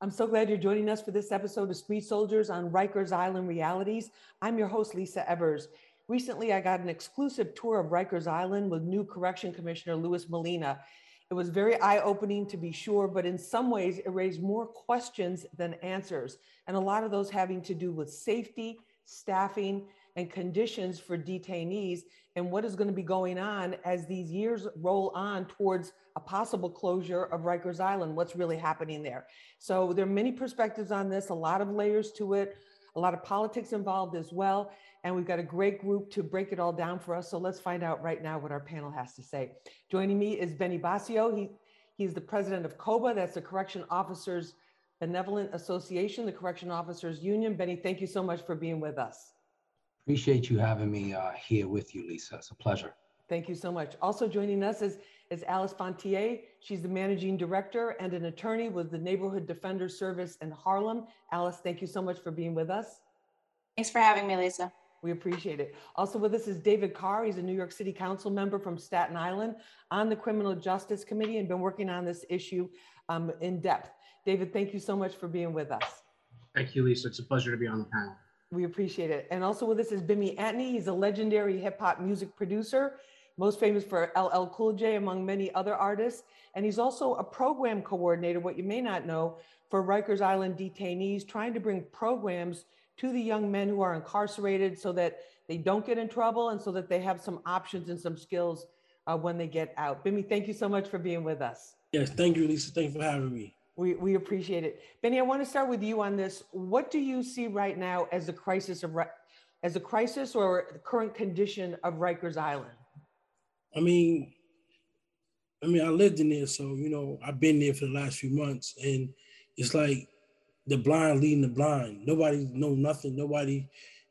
I'm so glad you're joining us for this episode of Street Soldiers on Rikers Island Realities. I'm your host, Lisa Evers. Recently, I got an exclusive tour of Rikers Island with new Correction Commissioner Louis Molina. It was very eye opening to be sure, but in some ways, it raised more questions than answers. And a lot of those having to do with safety, staffing, and conditions for detainees, and what is going to be going on as these years roll on towards a possible closure of Rikers Island, what's really happening there. So there are many perspectives on this, a lot of layers to it, a lot of politics involved as well. And we've got a great group to break it all down for us. So let's find out right now what our panel has to say. Joining me is Benny Boscio. He, he's the president of COBA, that's the Correction Officers Benevolent Association, the Correction Officers Union. Benny, thank you so much for being with us. Appreciate you having me uh, here with you, Lisa. It's a pleasure. Thank you so much. Also joining us is, is Alice Fontier. She's the managing director and an attorney with the Neighborhood Defender Service in Harlem. Alice, thank you so much for being with us. Thanks for having me, Lisa. We appreciate it. Also with us is David Carr. He's a New York City Council member from Staten Island on the Criminal Justice Committee and been working on this issue um, in depth. David, thank you so much for being with us. Thank you, Lisa. It's a pleasure to be on the panel. We appreciate it. And also with us is Bimmy Antney. He's a legendary hip hop music producer, most famous for LL Cool J, among many other artists. And he's also a program coordinator, what you may not know, for Rikers Island detainees, trying to bring programs to the young men who are incarcerated so that they don't get in trouble and so that they have some options and some skills uh, when they get out. Bimmy, thank you so much for being with us. Yes, thank you, Lisa. Thank you for having me. We, we appreciate it. Benny, I want to start with you on this. What do you see right now as the crisis of as a crisis or the current condition of Rikers Island? I mean, I mean, I lived in there, so you know, I've been there for the last few months, and it's like the blind leading the blind. Nobody know nothing. Nobody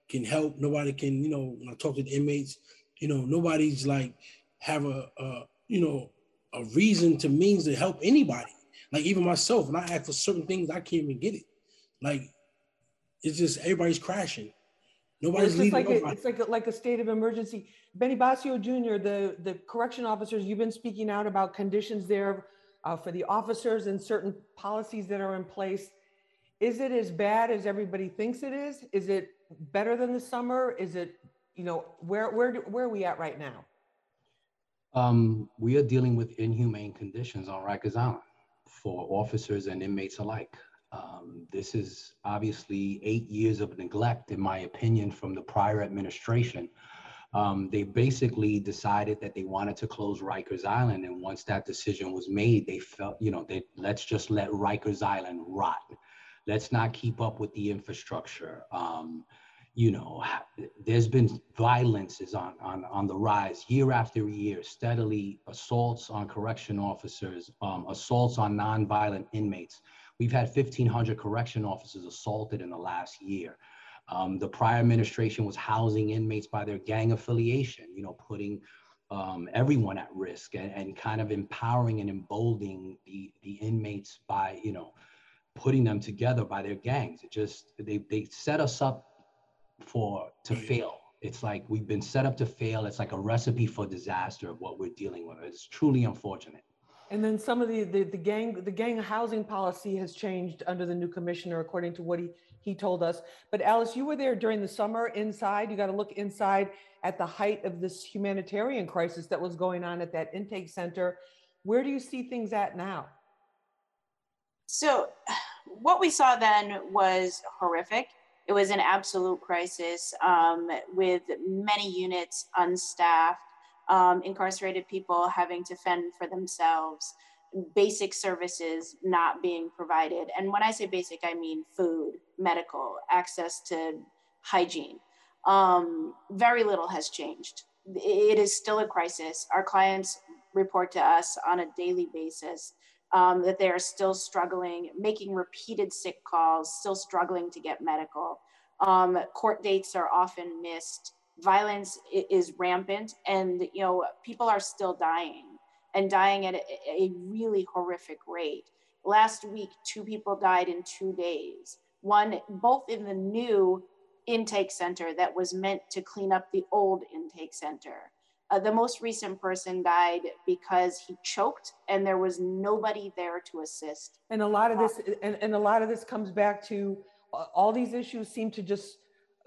can help. Nobody can, you know, when I talk to the inmates, you know, nobody's like have a, a you know, a reason to means to help anybody. Like even myself, when I ask for certain things, I can't even get it. Like it's just everybody's crashing. Nobody's well, it's leaving. Like a, it's like a, like a state of emergency. Benny Boscio Jr., the the correction officers, you've been speaking out about conditions there uh, for the officers and certain policies that are in place. Is it as bad as everybody thinks it is? Is it better than the summer? Is it, you know, where where do, where are we at right now? Um, we are dealing with inhumane conditions on Rikers Island for officers and inmates alike. Um, this is obviously eight years of neglect, in my opinion, from the prior administration. Um, they basically decided that they wanted to close Rikers Island, and once that decision was made, they felt, you know, they let's just let Rikers Island rot. Let's not keep up with the infrastructure. Um, you know, there's been violence is on, on, on the rise year after year, steadily assaults on correction officers, um, assaults on nonviolent inmates. We've had 1,500 correction officers assaulted in the last year. Um, the prior administration was housing inmates by their gang affiliation, you know, putting um, everyone at risk and, and kind of empowering and emboldening the, the inmates by, you know, putting them together by their gangs. It just, they, they set us up for to mm. fail. It's like we've been set up to fail. It's like a recipe for disaster of what we're dealing with. It's truly unfortunate. And then some of the, the, the gang the gang housing policy has changed under the new commissioner, according to what he he told us. But Alice, you were there during the summer inside. You got to look inside at the height of this humanitarian crisis that was going on at that intake center. Where do you see things at now? So, what we saw then was horrific. It was an absolute crisis um, with many units unstaffed, um, incarcerated people having to fend for themselves, basic services not being provided. And when I say basic, I mean food, medical, access to hygiene. Um, very little has changed. It is still a crisis. Our clients report to us on a daily basis um, that they are still struggling, making repeated sick calls, still struggling to get medical. Um, court dates are often missed. Violence is rampant, and you know people are still dying and dying at a, a really horrific rate. Last week, two people died in two days. One, both in the new intake center that was meant to clean up the old intake center. Uh, the most recent person died because he choked and there was nobody there to assist. And a lot of this, and, and a lot of this comes back to uh, all these issues seem to just,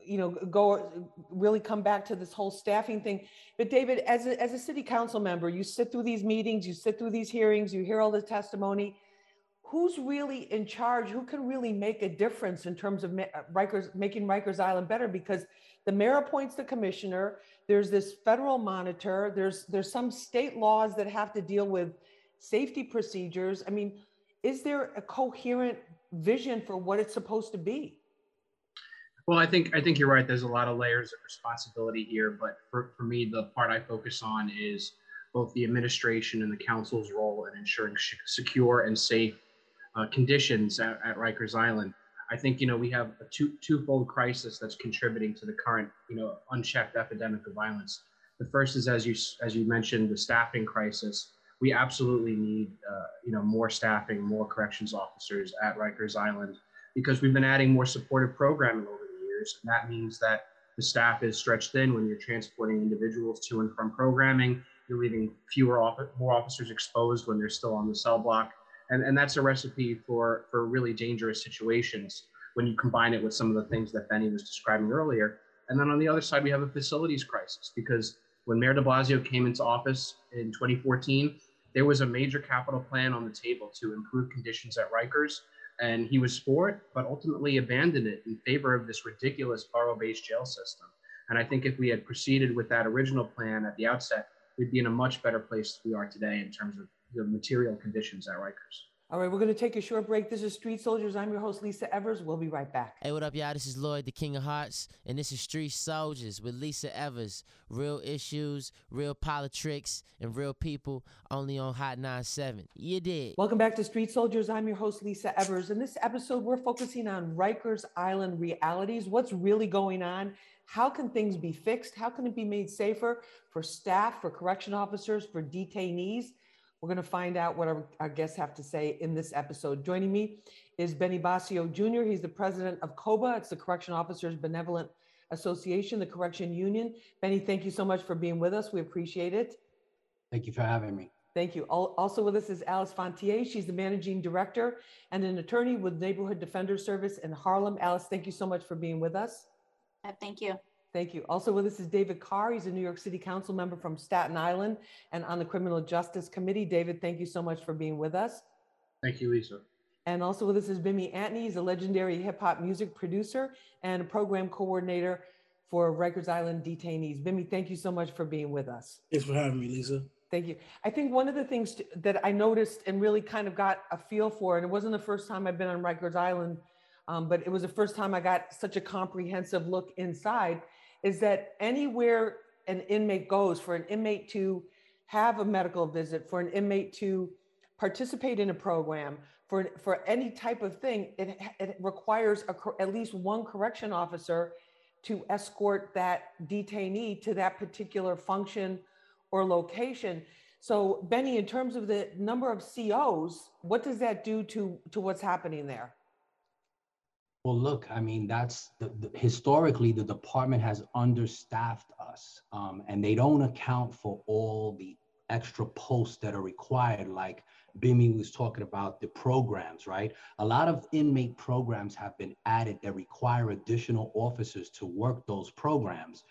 you know, go really come back to this whole staffing thing. But David, as a, as a city council member, you sit through these meetings, you sit through these hearings, you hear all the testimony. Who's really in charge? Who can really make a difference in terms of uh, Rikers, making Rikers Island better? Because the mayor appoints the commissioner. There's this federal monitor. There's there's some state laws that have to deal with safety procedures. I mean, is there a coherent vision for what it's supposed to be? Well, I think I think you're right. There's a lot of layers of responsibility here, but for, for me, the part I focus on is both the administration and the council's role in ensuring secure and safe uh, conditions at, at Rikers Island. I think you know we have a two twofold crisis that's contributing to the current you know unchecked epidemic of violence. The first is as you as you mentioned the staffing crisis. We absolutely need uh, you know more staffing, more corrections officers at Rikers Island because we've been adding more supportive programming over the years, and that means that the staff is stretched thin when you're transporting individuals to and from programming. You're leaving fewer more officers exposed when they're still on the cell block and, and that's a recipe for for really dangerous situations when you combine it with some of the things that Benny was describing earlier. And then on the other side, we have a facilities crisis because when Mayor de Blasio came into office in 2014, there was a major capital plan on the table to improve conditions at Rikers. And he was for it, but ultimately abandoned it in favor of this ridiculous borough based jail system. And I think if we had proceeded with that original plan at the outset, we'd be in a much better place we are today in terms of the material conditions at Rikers. All right, we're going to take a short break. This is Street Soldiers. I'm your host, Lisa Evers. We'll be right back. Hey, what up, y'all? This is Lloyd, the King of Hearts, and this is Street Soldiers with Lisa Evers. Real issues, real politics, and real people only on Hot 97. You did. Welcome back to Street Soldiers. I'm your host, Lisa Evers. In this episode, we're focusing on Rikers Island realities. What's really going on? How can things be fixed? How can it be made safer for staff, for correction officers, for detainees? We're going to find out what our, our, guests have to say in this episode. Joining me is Benny Boscio Jr. He's the president of COBA. It's the Correction Officers Benevolent Association, the Correction Union. Benny, thank you so much for being with us. We appreciate it. Thank you for having me. Thank you. Also with us is Alice Fontier. She's the managing director and an attorney with Neighborhood Defender Service in Harlem. Alice, thank you so much for being with us. Uh, thank you. Thank you. Also with us is David Carr. He's a New York City Council member from Staten Island and on the Criminal Justice Committee. David, thank you so much for being with us. Thank you, Lisa. And also with us is Bimmy Antney. He's a legendary hip hop music producer and a program coordinator for Rikers Island detainees. Bimmy, thank you so much for being with us. Thanks for having me, Lisa. Thank you. I think one of the things to, that I noticed and really kind of got a feel for, and it wasn't the first time I've been on Rikers Island, um, but it was the first time I got such a comprehensive look inside, is that anywhere an inmate goes, for an inmate to have a medical visit, for an inmate to participate in a program, for, for any type of thing, it, it requires a, at least one correction officer to escort that detainee to that particular function or location. So, Benny, in terms of the number of COs, what does that do to, to what's happening there? Well, look, I mean, that's the, the, historically the department has understaffed us, um, and they don't account for all the extra posts that are required. Like Bimmy was talking about the programs, right? A lot of inmate programs have been added that require additional officers to work those programs,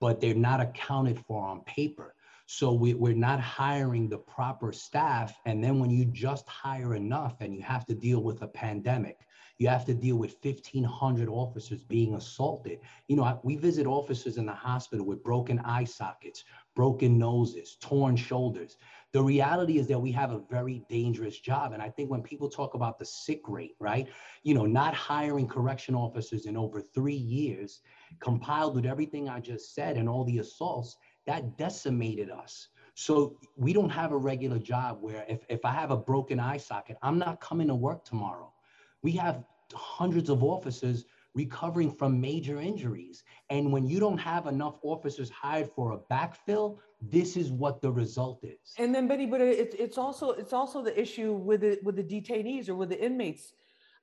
but they're not accounted for on paper. So we, we're not hiring the proper staff. And then when you just hire enough and you have to deal with a pandemic, you have to deal with 1,500 officers being assaulted. You know, we visit officers in the hospital with broken eye sockets, broken noses, torn shoulders. The reality is that we have a very dangerous job. And I think when people talk about the sick rate, right, you know, not hiring correction officers in over three years, compiled with everything I just said and all the assaults, that decimated us. So we don't have a regular job where if, if I have a broken eye socket, I'm not coming to work tomorrow. We have hundreds of officers recovering from major injuries. And when you don't have enough officers hired for a backfill, this is what the result is. And then, Betty, but it's it's also it's also the issue with the with the detainees or with the inmates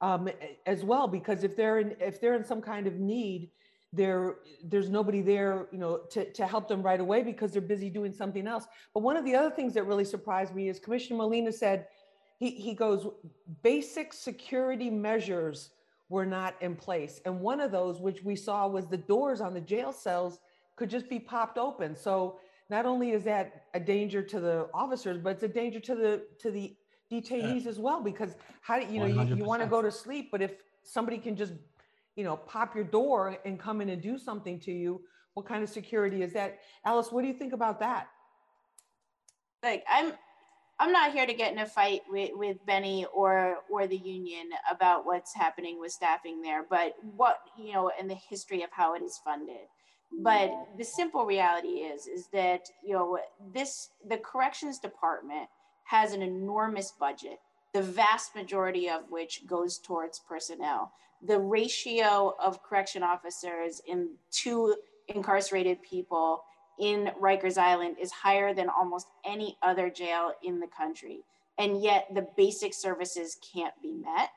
um, as well, because if they're in if they're in some kind of need, there there's nobody there you know to, to help them right away because they're busy doing something else but one of the other things that really surprised me is commissioner molina said he, he goes basic security measures were not in place and one of those which we saw was the doors on the jail cells could just be popped open so not only is that a danger to the officers but it's a danger to the to the detainees yeah. as well because how do you know you, you want to go to sleep but if somebody can just you know, pop your door and come in and do something to you. What kind of security is that? Alice, what do you think about that? Like I'm I'm not here to get in a fight with, with Benny or or the union about what's happening with staffing there, but what you know, and the history of how it is funded. But the simple reality is is that you know this the corrections department has an enormous budget, the vast majority of which goes towards personnel the ratio of correction officers in two incarcerated people in Rikers Island is higher than almost any other jail in the country. And yet the basic services can't be met.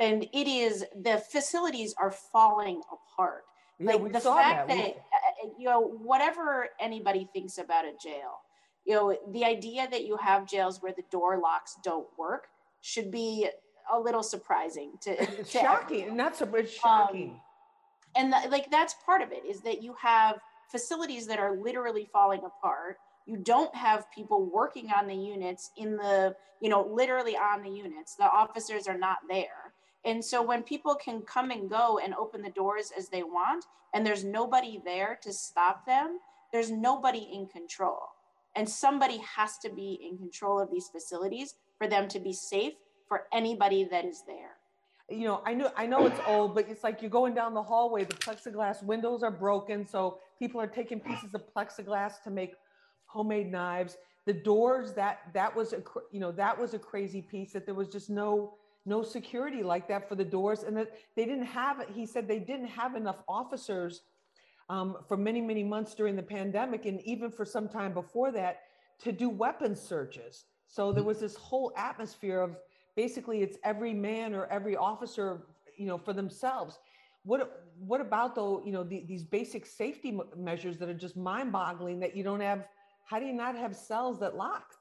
And it is, the facilities are falling apart. Yeah, like the fact that, that uh, you know, whatever anybody thinks about a jail, you know, the idea that you have jails where the door locks don't work should be a little surprising to, to shocking everyone. not so it's shocking um, and the, like that's part of it is that you have facilities that are literally falling apart. You don't have people working on the units in the you know literally on the units. The officers are not there. And so when people can come and go and open the doors as they want and there's nobody there to stop them there's nobody in control. And somebody has to be in control of these facilities for them to be safe for anybody that is there. You know, I know I know it's old, but it's like you're going down the hallway, the plexiglass windows are broken, so people are taking pieces of plexiglass to make homemade knives. The doors that that was a you know that was a crazy piece that there was just no no security like that for the doors and that they didn't have. He said they didn't have enough officers um, for many many months during the pandemic and even for some time before that to do weapons searches. So there was this whole atmosphere of basically it's every man or every officer, you know, for themselves. What what about though, you know, the, these basic safety measures that are just mind-boggling that you don't have? How do you not have cells that lock?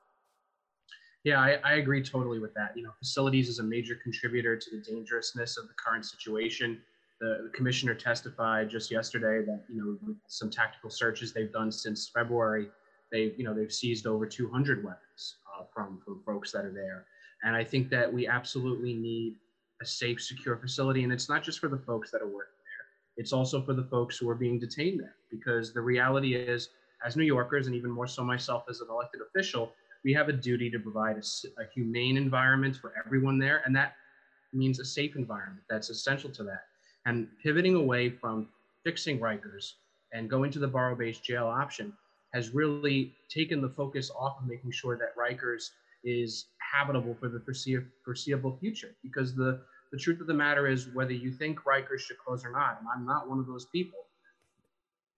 Yeah, I, I agree totally with that. You know, facilities is a major contributor to the dangerousness of the current situation. The, the, commissioner testified just yesterday that you know some tactical searches they've done since February, they've you know they've seized over 200 weapons uh, from from folks that are there. And I think that we absolutely need a safe, secure facility. And it's not just for the folks that are working there, it's also for the folks who are being detained there. Because the reality is, as New Yorkers, and even more so myself as an elected official, we have a duty to provide a, a humane environment for everyone there. And that means a safe environment. That's essential to that. And pivoting away from fixing Rikers and going to the borough based jail option has really taken the focus off of making sure that Rikers is habitable for the foreseeable future. Because the, the truth of the matter is, whether you think Rikers should close or not, and I'm not one of those people,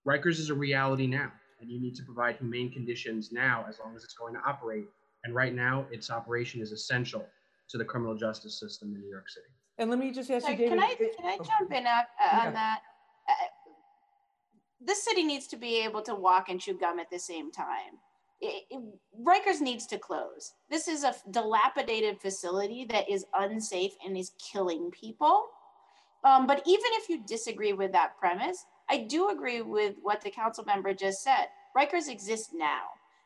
Rikers is a reality now, and you need to provide humane conditions now as long as it's going to operate. And right now, its operation is essential to the criminal justice system in New York City. And let me just ask you, David. Can I, can I jump in uh, on that? Uh, this city needs to be able to walk and chew gum at the same time it, it, Rikers needs to close. This is a dilapidated facility that is unsafe and is killing people. Um, but even if you disagree with that premise, I do agree with what the council member just said. Rikers exist now.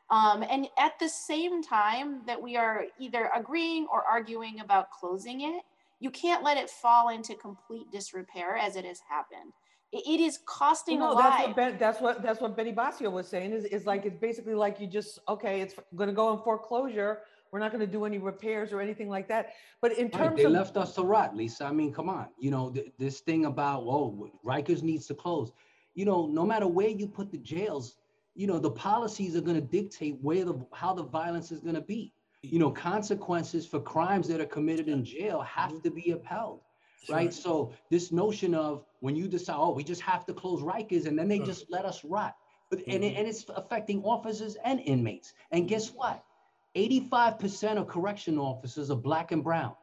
Um, and at the same time that we are either agreeing or arguing about closing it, you can't let it fall into complete disrepair as it has happened it is costing no, a that's what, ben, that's what that's what Benny Boscio was saying. Is is like it's basically like you just okay, it's going to go in foreclosure. We're not going to do any repairs or anything like that. But in terms right, they of left us to rot, Lisa. I mean, come on. You know th- this thing about oh, Rikers needs to close. You know, no matter where you put the jails, you know the policies are going to dictate where the how the violence is going to be. You know, consequences for crimes that are committed in jail have to be upheld right? So this notion of when you decide, oh, we just have to close Rikers and then they just let us rot. But and, it, mm-hmm. and it's affecting officers and inmates. And guess what? 85% of correction officers are black and brown.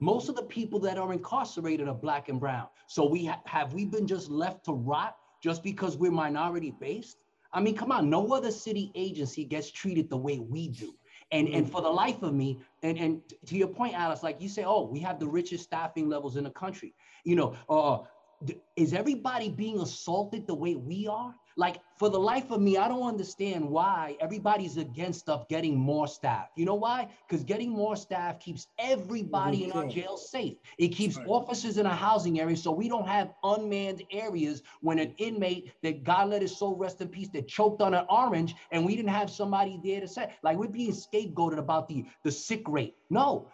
Most of the people that are incarcerated are black and brown. So we ha- have we been just left to rot just because we're minority based? I mean, come on, no other city agency gets treated the way we do. And, and mm-hmm. for the life of me, and, and to your point, Alice, like you say, oh, we have the richest staffing levels in the country. You know, uh, is everybody being assaulted the way we are? Like for the life of me, I don't understand why everybody's against stuff getting more staff. You know why? Because getting more staff keeps everybody in our jail safe. It keeps right. officers in a housing area so we don't have unmanned areas when an inmate that God let his soul rest in peace that choked on an orange and we didn't have somebody there to say, like we're being scapegoated about the, the sick rate. No.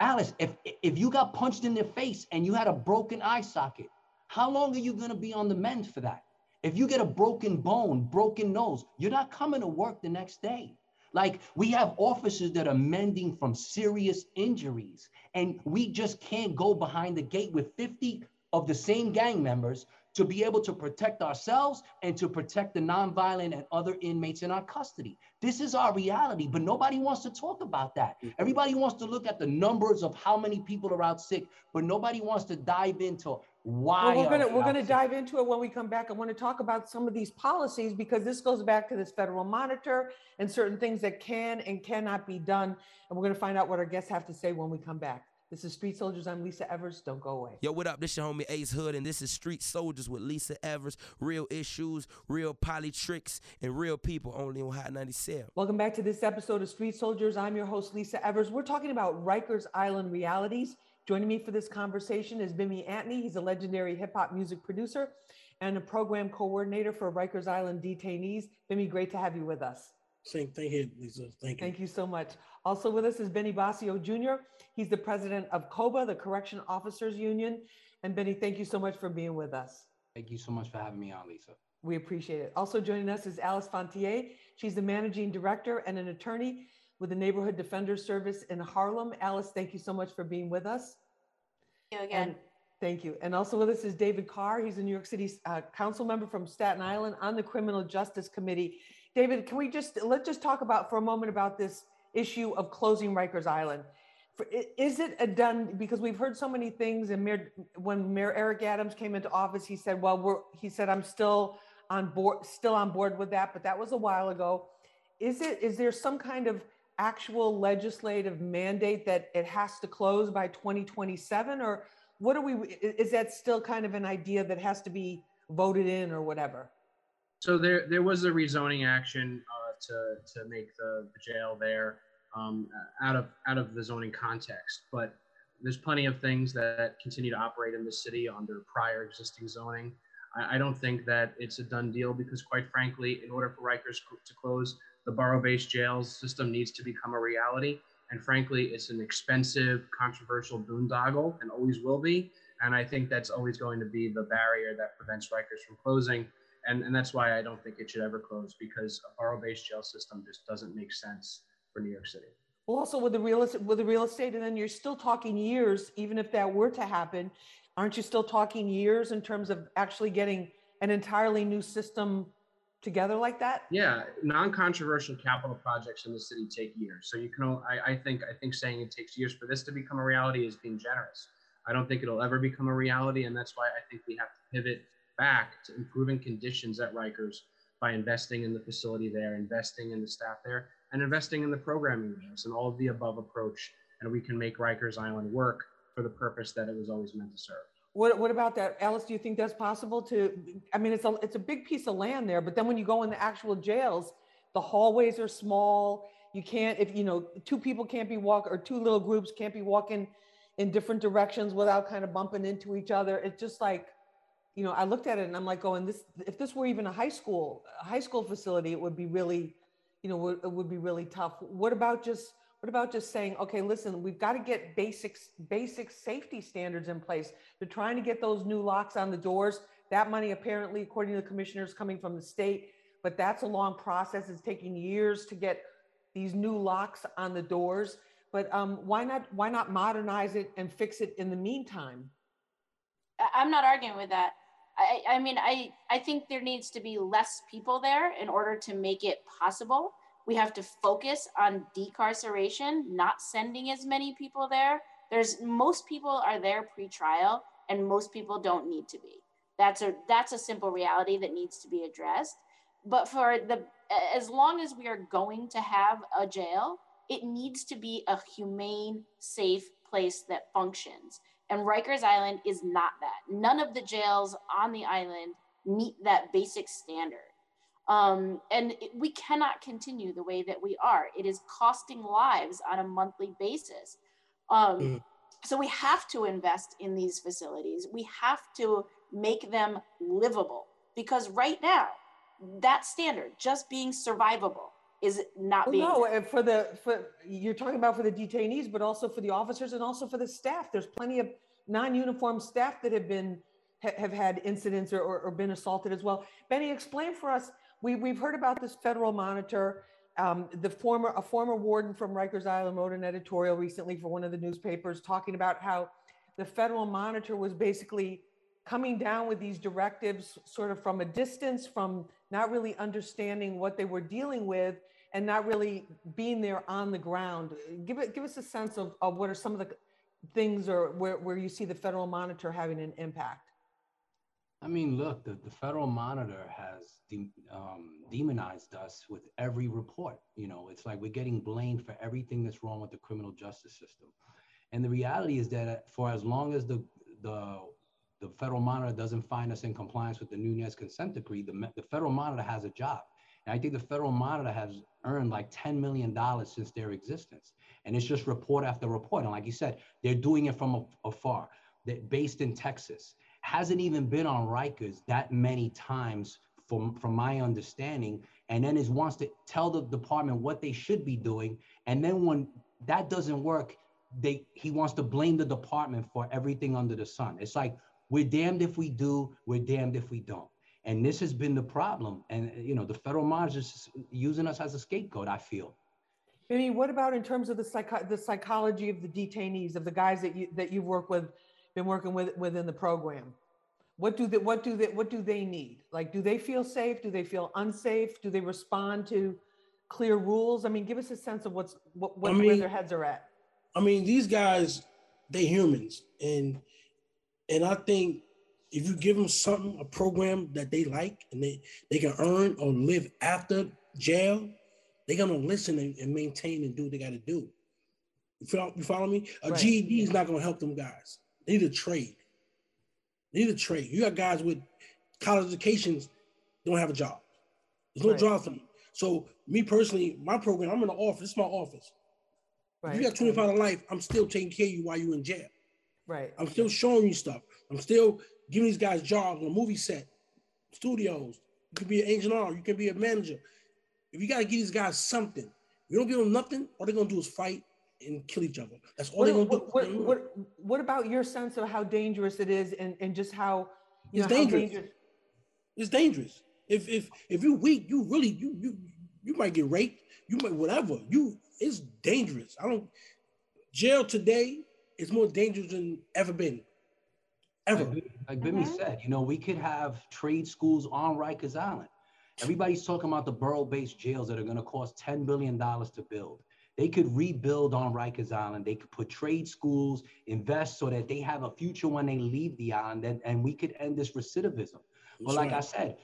Alice, if if you got punched in the face and you had a broken eye socket, how long are you going to be on the mend for that? If you get a broken bone, broken nose, you're not coming to work the next day. Like we have officers that are mending from serious injuries, and we just can't go behind the gate with 50 of the same gang members to be able to protect ourselves and to protect the nonviolent and other inmates in our custody. This is our reality, but nobody wants to talk about that. Mm-hmm. Everybody wants to look at the numbers of how many people are out sick, but nobody wants to dive into why. Well, we're gonna we're gonna dive into it when we come back. I want to talk about some of these policies because this goes back to this federal monitor and certain things that can and cannot be done. And we're gonna find out what our guests have to say when we come back. This is Street Soldiers. I'm Lisa Evers. Don't go away. Yo, what up? This is your homie Ace Hood, and this is Street Soldiers with Lisa Evers. Real issues, real politics, and real people only on Hot 97. Welcome back to this episode of Street Soldiers. I'm your host, Lisa Evers. We're talking about Rikers Island realities. Joining me for this conversation is Bimmy Antney. He's a legendary hip hop music producer and a program coordinator for Rikers Island detainees. Bimmy, great to have you with us. Same thing here, Lisa. Thank you. Thank you so much. Also with us is Benny Boscio Jr. He's the president of COBA, the Correction Officers Union. And Benny, thank you so much for being with us. Thank you so much for having me on, Lisa. We appreciate it. Also joining us is Alice Fontier. She's the managing director and an attorney with the Neighborhood Defender Service in Harlem. Alice, thank you so much for being with us. Thank you again. And thank you. And also with us is David Carr. He's a New York City uh, council member from Staten Island on the Criminal Justice Committee. David, can we just let's just talk about for a moment about this issue of closing Rikers Island? For, is it a done because we've heard so many things and Mayor, when Mayor Eric Adams came into office, he said, well, we're, he said, I'm still on board, still on board with that, but that was a while ago. Is it, is there some kind of actual legislative mandate that it has to close by 2027 or what are we, is that still kind of an idea that has to be voted in or whatever? So there, there was a rezoning action uh, to, to make the, the jail there um, out of out of the zoning context, but there's plenty of things that continue to operate in the city under prior existing zoning. I, I don't think that it's a done deal because, quite frankly, in order for Rikers to close, the borough-based jails system needs to become a reality. And frankly, it's an expensive, controversial boondoggle and always will be. And I think that's always going to be the barrier that prevents Rikers from closing and and that's why I don't think it should ever close because a borough-based jail system just doesn't make sense for New York City. Well, also with the real estate, with the real estate, and then you're still talking years, even if that were to happen, aren't you still talking years in terms of actually getting an entirely new system together like that? Yeah, non-controversial capital projects in the city take years. So you can, I, I think, I think saying it takes years for this to become a reality is being generous. I don't think it'll ever become a reality, and that's why I think we have to pivot back to improving conditions at Rikers by investing in the facility there, investing in the staff there, and investing in the programming there. and all of the above approach. And we can make Rikers Island work for the purpose that it was always meant to serve. What, what about that, Alice? Do you think that's possible to? I mean, it's a it's a big piece of land there, but then when you go in the actual jails, the hallways are small. You can't if you know two people can't be walk or two little groups can't be walking in different directions without kind of bumping into each other. It's just like you know, I looked at it and I'm like going, this, if this were even a high school, a high school facility, it would be really, you know, it would be really tough. What about just, what about just saying, okay, listen, we've got to get basics, basic safety standards in place. They're trying to get those new locks on the doors. That money apparently, according to the commissioners, coming from the state, but that's a long process. It's taking years to get these new locks on the doors. But um, why not, why not modernize it and fix it in the meantime? I'm not arguing with that. I, I mean, I, I think there needs to be less people there in order to make it possible. We have to focus on decarceration, not sending as many people there. There's most people are there pre-trial and most people don't need to be. That's a that's a simple reality that needs to be addressed. But for the as long as we are going to have a jail, it needs to be a humane, safe place that functions. And Rikers Island is not that. None of the jails on the island meet that basic standard. Um, and it, we cannot continue the way that we are. It is costing lives on a monthly basis. Um, mm. So we have to invest in these facilities. We have to make them livable because right now, that standard, just being survivable, is not well, being. No, for the for you're talking about for the detainees, but also for the officers and also for the staff. There's plenty of non-uniform staff that have been have had incidents or, or, or been assaulted as well. Benny, explain for us. We we've heard about this federal monitor. Um, the former a former warden from Rikers Island wrote an editorial recently for one of the newspapers talking about how the federal monitor was basically coming down with these directives sort of from a distance from not really understanding what they were dealing with and not really being there on the ground. Give it, give us a sense of, of what are some of the things or where, where you see the federal monitor having an impact. I mean, look, the, the federal monitor has de- um, demonized us with every report. You know, it's like we're getting blamed for everything that's wrong with the criminal justice system. And the reality is that for as long as the the the federal monitor doesn't find us in compliance with the Nunez consent decree, the, the federal monitor has a job. And I think the federal monitor has earned like $10 million since their existence. And it's just report after report. And like you said, they're doing it from afar. They're based in Texas. Hasn't even been on Rikers that many times from, from my understanding. And then is wants to tell the department what they should be doing. And then when that doesn't work, they he wants to blame the department for everything under the sun. It's like we're damned if we do, we're damned if we don't. And this has been the problem. And, you know, the federal monitor is using us as a scapegoat, I feel. I mean, what about in terms of the, psych- the psychology of the detainees, of the guys that you that you've worked with, been working with within the program? What do they, what do they, what do they need? Like, do they feel safe? Do they feel unsafe? Do they respond to clear rules? I mean, give us a sense of what's what, what I mean, where their heads are at. I mean, these guys, they humans, and and I think if you give them something, a program that they like and they, they can earn or live after jail, they're gonna listen and, and maintain and do what they gotta do. You follow, you follow me? A right. GED is not gonna help them guys. They need a trade. They need a trade. You got guys with college educations don't have a job. There's no right. job for them. So me personally, my program, I'm in the office. It's my office. Right. If you got 25 to life, I'm still taking care of you while you're in jail. Right. I'm still showing you stuff. I'm still giving these guys jobs on a movie set, studios. You can be an agent engineer, you can be a manager. If you gotta give these guys something, you don't give them nothing, all they're gonna do is fight and kill each other. That's all what, they're gonna what, do. What, what, what, about your sense of how dangerous it is and, and just how it's know, dangerous. dangerous. It's dangerous. If if if you're weak, you really you you you might get raped. You might whatever. You it's dangerous. I don't jail today is more dangerous than ever been. Ever. Like, like Bimmy mm-hmm. said, you know, we could have trade schools on Rikers Island. Everybody's talking about the borough-based jails that are going to cost $10 billion to build. They could rebuild on Rikers Island. They could put trade schools, invest so that they have a future when they leave the island, and, and we could end this recidivism. That's but like right. I said,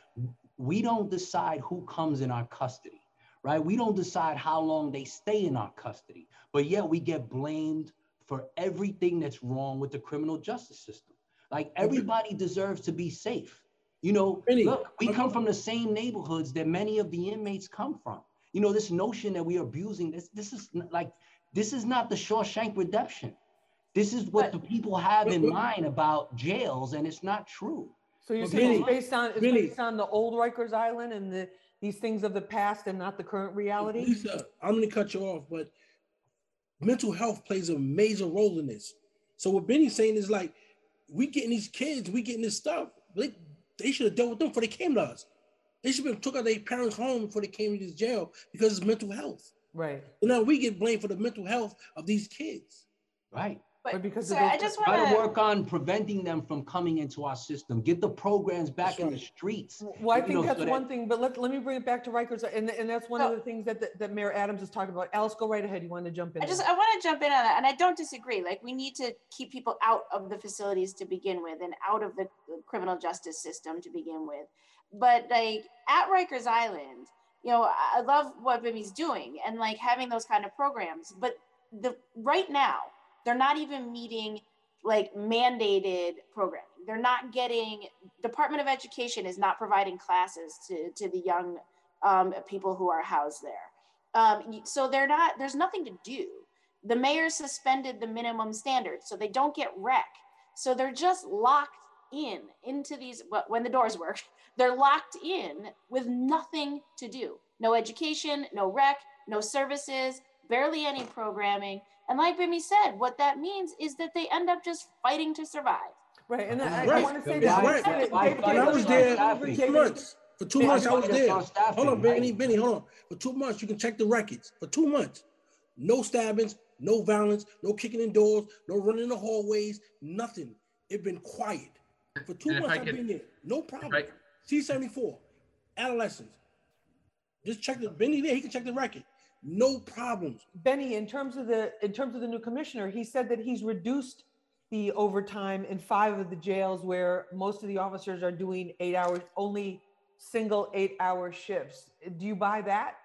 we don't decide who comes in our custody, right? We don't decide how long they stay in our custody, but yet we get blamed for everything that's wrong with the criminal justice system. Like everybody deserves to be safe. You know, look, we come from the same neighborhoods that many of the inmates come from. You know, this notion that we are abusing this, this is like, this is not the Shawshank Redemption. This is what the people have in mind about jails, and it's not true. So you're saying really? it's based on it's really? based on the old Rikers Island and the these things of the past and not the current reality? Lisa, I'm gonna cut you off, but mental health plays a major role in this. So what Benny's saying is like, we getting these kids, we getting this stuff. They, they should have dealt with them before they came to us. They should have took out their parents home before they came to this jail because it's mental health. Right. So now we get blamed for the mental health of these kids. Right. But because sir, of those- I just Try to want to. work on preventing them from coming into our system. Get the programs back That's in the streets. Well, I think know, that's so that- one thing, but let, let me bring it back to Rikers, and, and that's one of the things that, that, that Mayor Adams is talking about. Alice, go right ahead. You want to jump in? I just. I want to jump in on that, and I don't disagree. Like we need to keep people out of the facilities to begin with, and out of the the criminal justice system to begin with. But like at Rikers Island, you know, I I love what Bimmy's doing and like having those kind of programs. But the right now, they're not even meeting like mandated programming. They're not getting Department of Education is not providing classes to to the young um, people who are housed there. Um, so they're not. There's nothing to do. The mayor suspended the minimum standards, so they don't get rec. So they're just locked in into these. When the doors work, they're locked in with nothing to do. No education, no rec, no services, barely any programming. And like Bimmy said, what that means is that they end up just fighting to survive. Right, and I, I want to say That's that. right. David, Why- David, I was David, there for two months, for two months I was That's there. Hold on, Benny. Benny, hold on. For two months, you can check the records. For two months, no stabbings, no violence, no kicking in doors, no running in the hallways, nothing. It's been quiet. For two And months, I I've been there. No problem. I- C74, adolescents. Just check the Benny there. He can check the record. No problems. Benny, in terms of the in terms of the new commissioner, he said that he's reduced the overtime in five of the jails where most of the officers are doing eight hours, only single eight hour shifts. Do you buy that?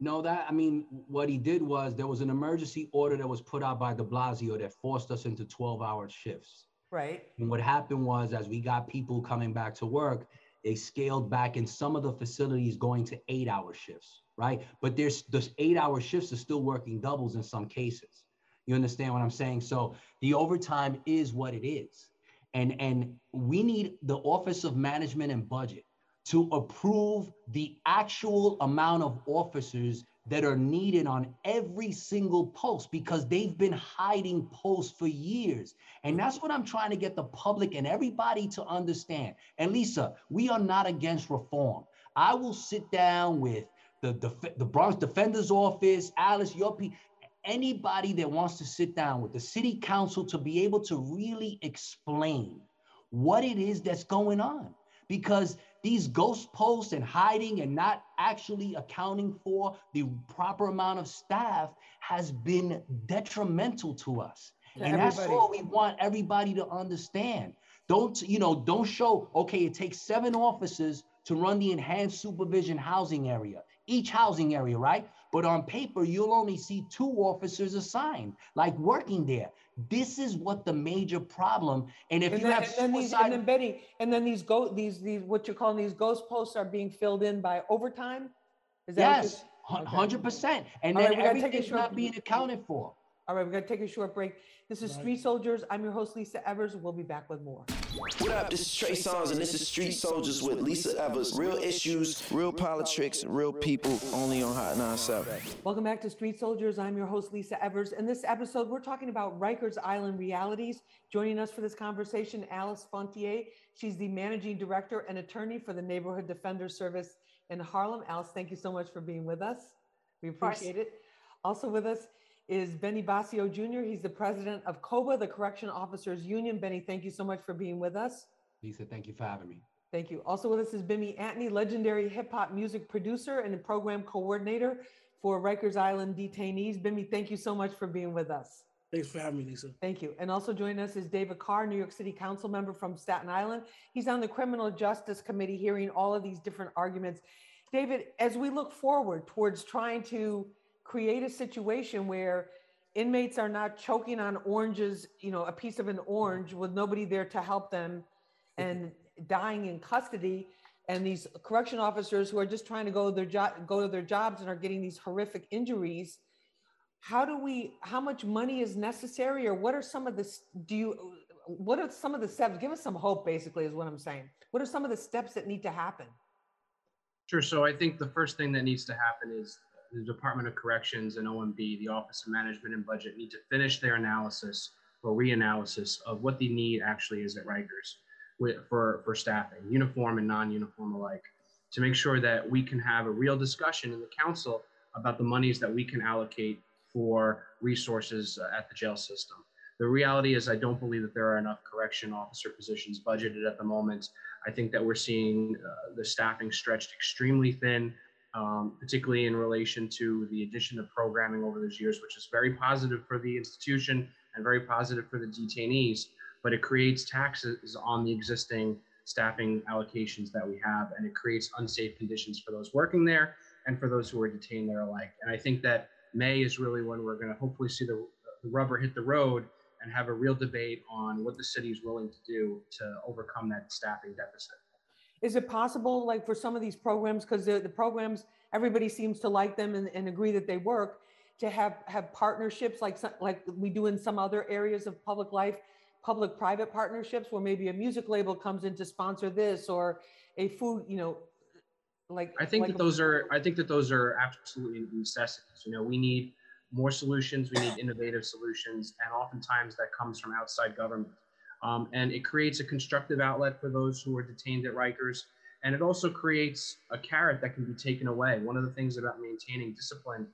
No, that I mean, what he did was there was an emergency order that was put out by De Blasio that forced us into 12-hour shifts. Right. And what happened was, as we got people coming back to work, they scaled back in some of the facilities going to eight-hour shifts, right? But there's those eight-hour shifts are still working doubles in some cases. You understand what I'm saying? So the overtime is what it is, and and we need the Office of Management and Budget to approve the actual amount of officers that are needed on every single post because they've been hiding posts for years. And that's what I'm trying to get the public and everybody to understand. And Lisa, we are not against reform. I will sit down with the, the, the Bronx Defender's Office, Alice, your pe- anybody that wants to sit down with the city council to be able to really explain what it is that's going on. Because these ghost posts and hiding and not actually accounting for the proper amount of staff has been detrimental to us. To and that's everybody. all we want everybody to understand. Don't, you know, don't show, okay, it takes seven officers to run the enhanced supervision housing area, each housing area, right? But on paper, you'll only see two officers assigned, like working there. This is what the major problem. And if And you then, have and then these, and then Benny, and then these go, these, these, what you're calling these ghost posts are being filled in by overtime? Is that Yes, hundred percent. And All then right, we gotta take a everything's not being accounted for. All right, we're gonna take a short break. This is Street Soldiers. I'm your host, Lisa Evers. We'll be back with more. What up? This is Trey Songz, and this is Street Soldiers with Lisa Evers. Real issues, real politics, real people, only on Hot 97. Welcome back to Street Soldiers. I'm your host, Lisa Evers. In this episode, we're talking about Rikers Island realities. Joining us for this conversation, Alice Fontier. She's the managing director and attorney for the Neighborhood Defender Service in Harlem. Alice, thank you so much for being with us. We appreciate it. Also with us is Benny Boscio Jr. He's the president of COBA, the Correction Officers Union. Benny, thank you so much for being with us. Lisa, thank you for having me. Thank you. Also with us is Bimmy Antney, legendary hip hop music producer and program coordinator for Rikers Island detainees. Bimmy, thank you so much for being with us. Thanks for having me, Lisa. Thank you. And also joining us is David Carr, New York City Council member from Staten Island. He's on the Criminal Justice Committee hearing all of these different arguments. David, as we look forward towards trying to create a situation where inmates are not choking on oranges, you know, a piece of an orange with nobody there to help them and dying in custody, and these correction officers who are just trying to go their job, go to their jobs and are getting these horrific injuries how do we how much money is necessary or what are some of the do you what are some of the steps give us some hope basically is what i'm saying. What are some of the steps that need to happen? Sure. So I think the first thing that needs to happen is the Department of Corrections and OMB, the Office of Management and Budget, need to finish their analysis or reanalysis of what the need actually is at Rikers for, for staffing, uniform and non-uniform alike, to make sure that we can have a real discussion in the council about the monies that we can allocate for resources uh, at the jail system. The reality is, I don't believe that there are enough correction officer positions budgeted at the moment. I think that we're seeing uh, the staffing stretched extremely thin, um, particularly in relation to the addition of programming over those years, which is very positive for the institution and very positive for the detainees. But it creates taxes on the existing staffing allocations that we have, and it creates unsafe conditions for those working there and for those who are detained there alike. And I think that May is really when we're going to hopefully see the, the rubber hit the road and have a real debate on what the city is willing to do to overcome that staffing deficit. Is it possible, like for some of these programs, because the, the programs, everybody seems to like them and, and agree that they work, to have have partnerships like like we do in some other areas of public life, public-private partnerships, where maybe a music label comes in to sponsor this, or a food, you know, like. I think like that those are. I think that those are absolutely necessities. You know, we need more solutions. We need innovative solutions, and oftentimes that comes from outside government. Um, and it creates a constructive outlet for those who are detained at Rikers. And it also creates a carrot that can be taken away. One of the things about maintaining discipline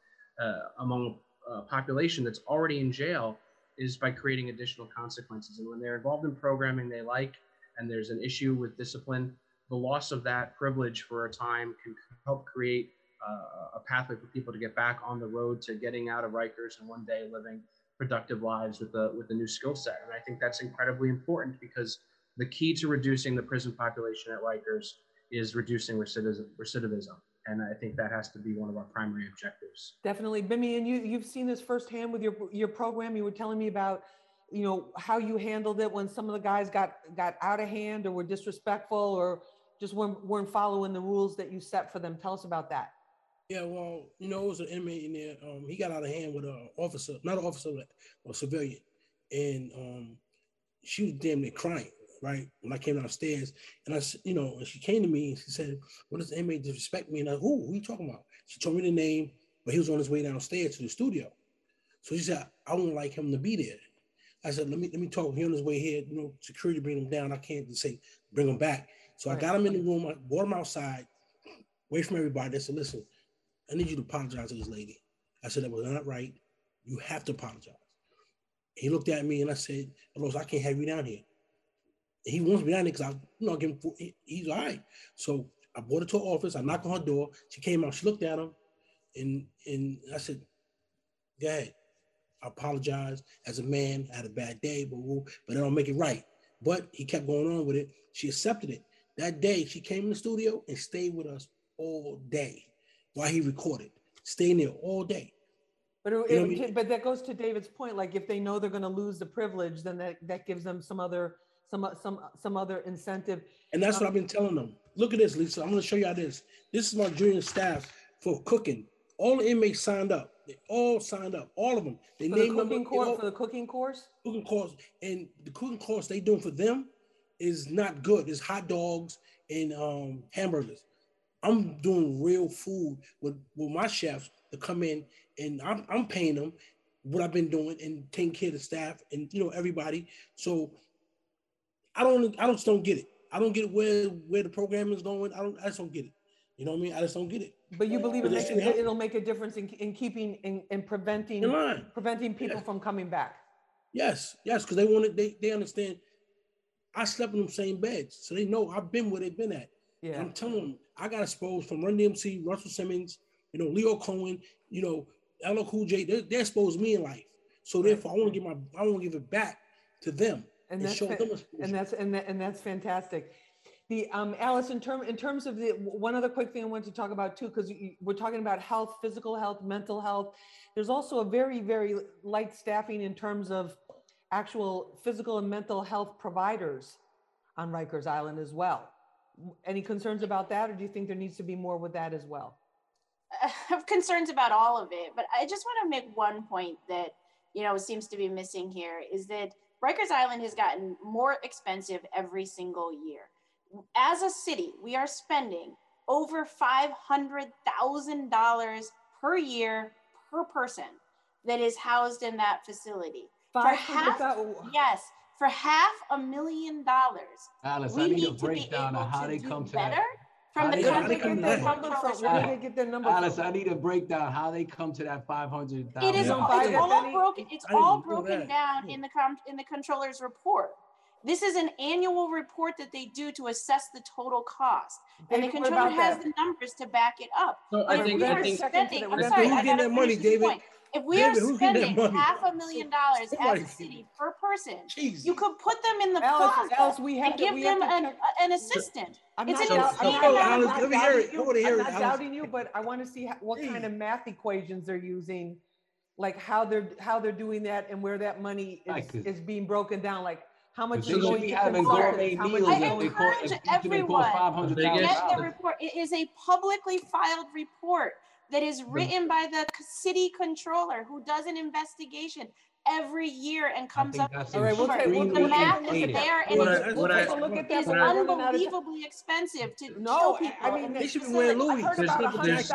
uh, among a population that's already in jail is by creating additional consequences. And when they're involved in programming they like, and there's an issue with discipline, the loss of that privilege for a time can help create uh, a pathway for people to get back on the road to getting out of Rikers and one day living productive lives with a with a new skill set. And I think that's incredibly important because the key to reducing the prison population at Rikers is reducing recidivism. recidivism. And I think that has to be one of our primary objectives. Definitely, Bimmy, and you you've seen this firsthand with your your program. You were telling me about, you know, how you handled it when some of the guys got got out of hand or were disrespectful or just weren't, weren't following the rules that you set for them. Tell us about that. Yeah, well, you know, it was an inmate in there. Um, he got out of hand with an officer, not an officer, but a civilian, and um, she was damn near crying. Right when I came downstairs, and I, you know, and she came to me and she said, "What does the inmate disrespect me?" And I, who, who are you talking about? She told me the name, but he was on his way downstairs to the studio. So she said, "I wouldn't like him to be there." I said, "Let me let me talk. He on his way here. You know, security bring him down. I can't just say bring him back." So. I got him in the room. I brought him outside, away from everybody. I said, "Listen, I need you to apologize to this lady. I said, that was not right. You have to apologize. He looked at me and I said, Rose, I can't have you down here. And he wants me down here because I, you know, give him, he's all right. So I brought her to her office. I knocked on her door. She came out. She looked at him, and and I said, "Go ahead." I apologize. as a man. I had a bad day, but but I don't make it right. But he kept going on with it. She accepted it. That day, she came in the studio and stayed with us all day while he recorded, staying there all day. But it, it, I mean? but that goes to David's point. Like if they know they're going to lose the privilege, then that, that gives them some other some some some other incentive. And that's um, what I've been telling them. Look at this, Lisa. I'm going to show you how this. This is my junior staff for cooking. All the inmates signed up. They all signed up. All of them. They for named the cooking course all, for the cooking course. Cooking course, and the cooking course they doing for them is not good. It's hot dogs and um, hamburgers. I'm doing real food with, with my chefs to come in and I'm, I'm paying them what I've been doing and taking care of the staff and you know everybody. So I don't I just don't get it. I don't get where where the program is going. I don't I just don't get it. You know what I mean? I just don't get it. But you believe it makes, it'll make a difference in, in keeping in, in preventing in preventing people yes. from coming back. Yes, yes, because they want it, they they understand I slept in the same beds. So they know I've been where they've been at. Yeah. And I'm telling them, I got exposed from Run DMC, Russell Simmons, you know, Lyor Cohen, you know, LL Cool J. They, they exposed me in life. So therefore, I want to give my, I want to give it back to them and, and that's, fa- and that's and that, and that's fantastic. The um, Alice, in term in terms of the one other quick thing I want to talk about too, because we're talking about health, physical health, mental health. There's also a very very light staffing in terms of actual physical and mental health providers on Rikers Island as well any concerns about that or do you think there needs to be more with that as well? I have concerns about all of it but i just want to make one point that you know seems to be missing here is that rikers island has gotten more expensive every single year. As a city we are spending over $500000 per year per person that is housed in that facility. Half, yes for half a million dollars. Alice, we I need, need a breakdown of how they come to better. That. from How the they- Where how did they they come get to their that? number from? Where did they get their number Alice, from? I need a breakdown how they come to that five hundred It thousand. all, it's all broken. It's all broken that. down in the com, in the controller's report. This is an annual report that they do to assess the total cost, and the David, what controller has that? the numbers to back it up. So But I if think we I are think spending, that. I'm sorry, who's I getting gotta that money, David? point. If we are David, who's getting that spending half a million dollars as a city per person, Jesus. you could put them in the Alice, plaza Alice, we have and to, give we them an, check. an assistant. I'm It's not an doubt- I'm insane not- I'm not. Let me hear doubting it. you. I wanna hear I'm it, not doubting you, but I want to see how- what kind of math equations they're using, like how they're, how they're doing that and where that money Right, is, 'cause- is being broken down, like how much They is should going be to having gourmet consultants, how much meals is I if going they to. cost, encourage if each of them everyone cost five hundred thousand Get the report. It is a publicly filed report that is written by the city controller who does an investigation every year and comes up with All right, we'll a take, we'll The we'll math is there and What it's We'll what I- take a look at It that, is but we're running out of time. unbelievably expensive to No, kill I- people. I mean, they should be facility. wearing Louis. There's nothing- there's-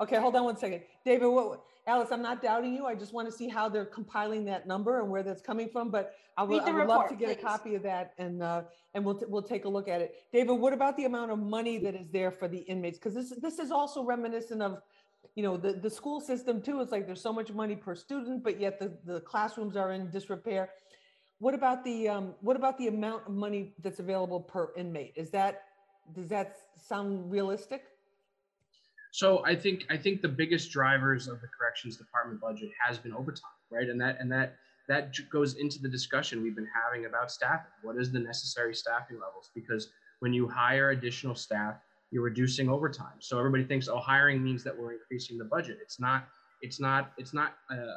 Okay, hold on one second. David, what, Alice, I'm not doubting you. I just want to see how they're compiling that number and where that's coming from, but I would, Read I the would love to report, get a copy of that and, uh, and we'll, t- we'll take a look at it. David, what about the amount of money that is there for the inmates? Because this, this is also reminiscent of, you know, the, the school system too. It's like there's so much money per student, but yet the, the classrooms are in disrepair. What about the, um, what about the amount of money that's available per inmate? Is that, does that sound realistic? So I think I think the biggest drivers of the corrections department budget has been overtime, right? And that and that that goes into the discussion we've been having about staffing. What is the necessary staffing levels? Because when you hire additional staff, you're reducing overtime. So everybody thinks, oh, hiring means that we're increasing the budget. It's not. It's not. It's not. Uh,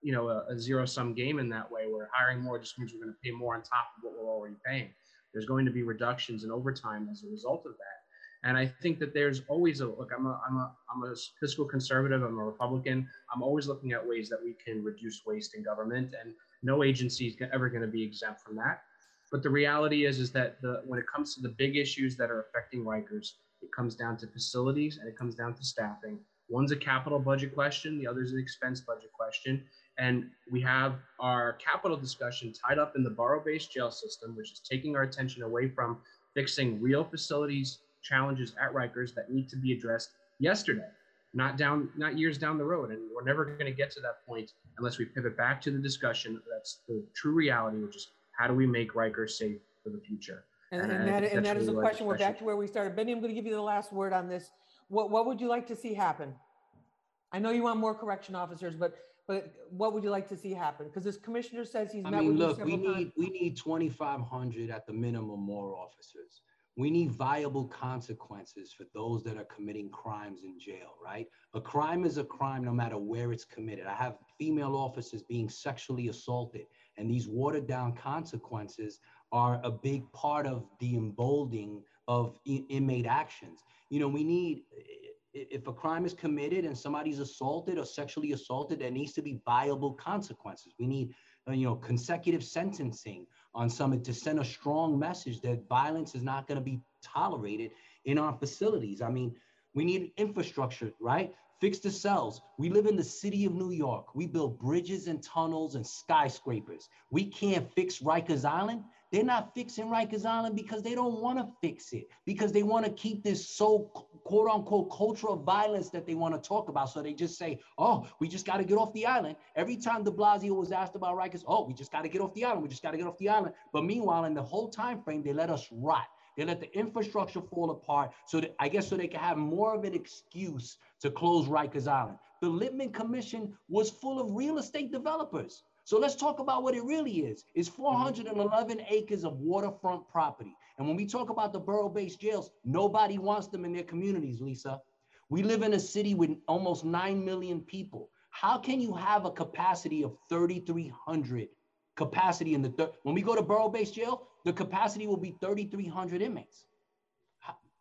you know, a, a zero sum game in that way, where hiring more just means we're going to pay more on top of what we're already paying. There's going to be reductions in overtime as a result of that. And I think that there's always a look. I'm a I'm a I'm a fiscal conservative. I'm a Republican. I'm always looking at ways that we can reduce waste in government, and no agency is ever going to be exempt from that. But the reality is, is that the when it comes to the big issues that are affecting Rikers, it comes down to facilities and it comes down to staffing. One's a capital budget question, the other is an expense budget question. And we have our capital discussion tied up in the borough-based jail system, which is taking our attention away from fixing real facilities challenges at Rikers that need to be addressed yesterday, not down, not years down the road. And we're never going to get to that point unless we pivot back to the discussion. That's the true reality, which is how do we make Rikers safe for the future? And, And and that, think and that's that is a really what question. We're back to where we started. Benny, I'm going to give you the last word on this. What, what would you like to see happen? I know you want more correction officers, but, but what would you like to see happen? Because this commissioner says he's I met mean, with you look, we several times. need, we need twenty-five hundred at the minimum more officers. We need viable consequences for those that are committing crimes in jail, right? A crime is a crime no matter where it's committed. I have female officers being sexually assaulted, and these watered down consequences are a big part of the emboldening of inmate actions. You know, we need, if a crime is committed and somebody's assaulted or sexually assaulted, there needs to be viable consequences. We need uh, you know, consecutive sentencing on some to send a strong message that violence is not going to be tolerated in our facilities. I mean, we need infrastructure, right? Fix the cells. We live in the city of New York. We build bridges and tunnels and skyscrapers. We can't fix Rikers Island. They're not fixing Rikers Island because they don't want to fix it, because they want to keep this so quote unquote cultural violence that they want to talk about. So they just say, oh, we just got to get off the island. Every time de Blasio was asked about Rikers, oh, we just got to get off the island. We just got to get off the island. But meanwhile, in the whole time frame, they let us rot. They let the infrastructure fall apart. So that, I guess so they can have more of an excuse to close Rikers Island. The Lippman Commission was full of real estate developers. So let's talk about what it really is. It's mm-hmm. 411 acres of waterfront property. And when we talk about the borough-based jails, nobody wants them in their communities, Lisa. We live in a city with almost 9 million people. How can you have a capacity of 3,300 capacity in the third? When we go to borough-based jail, the capacity will be 3,300 inmates.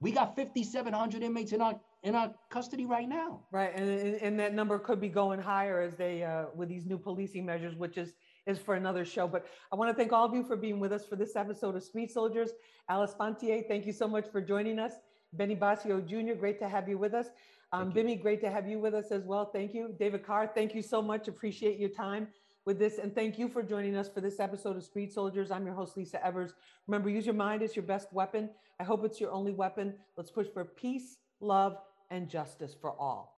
We got 5,700 inmates in our in our custody right now. Right, and, and, that number could be going higher as they, uh, with these new policing measures, which is, is for another show. But I want to thank all of you for being with us for this episode of Street Soldiers. Alice Fontier, thank you so much for joining us. Benny Boscio Jr., great to have you with us. Um, Bimmy, great to have you with us as well. Thank you. David Carr, thank you so much. Appreciate your time. With this. And thank you for joining us for this episode of Street Soldiers. I'm your host, Lisa Evers. Remember, use your mind as your best weapon. I hope it's your only weapon. Let's push for peace, love, and justice for all.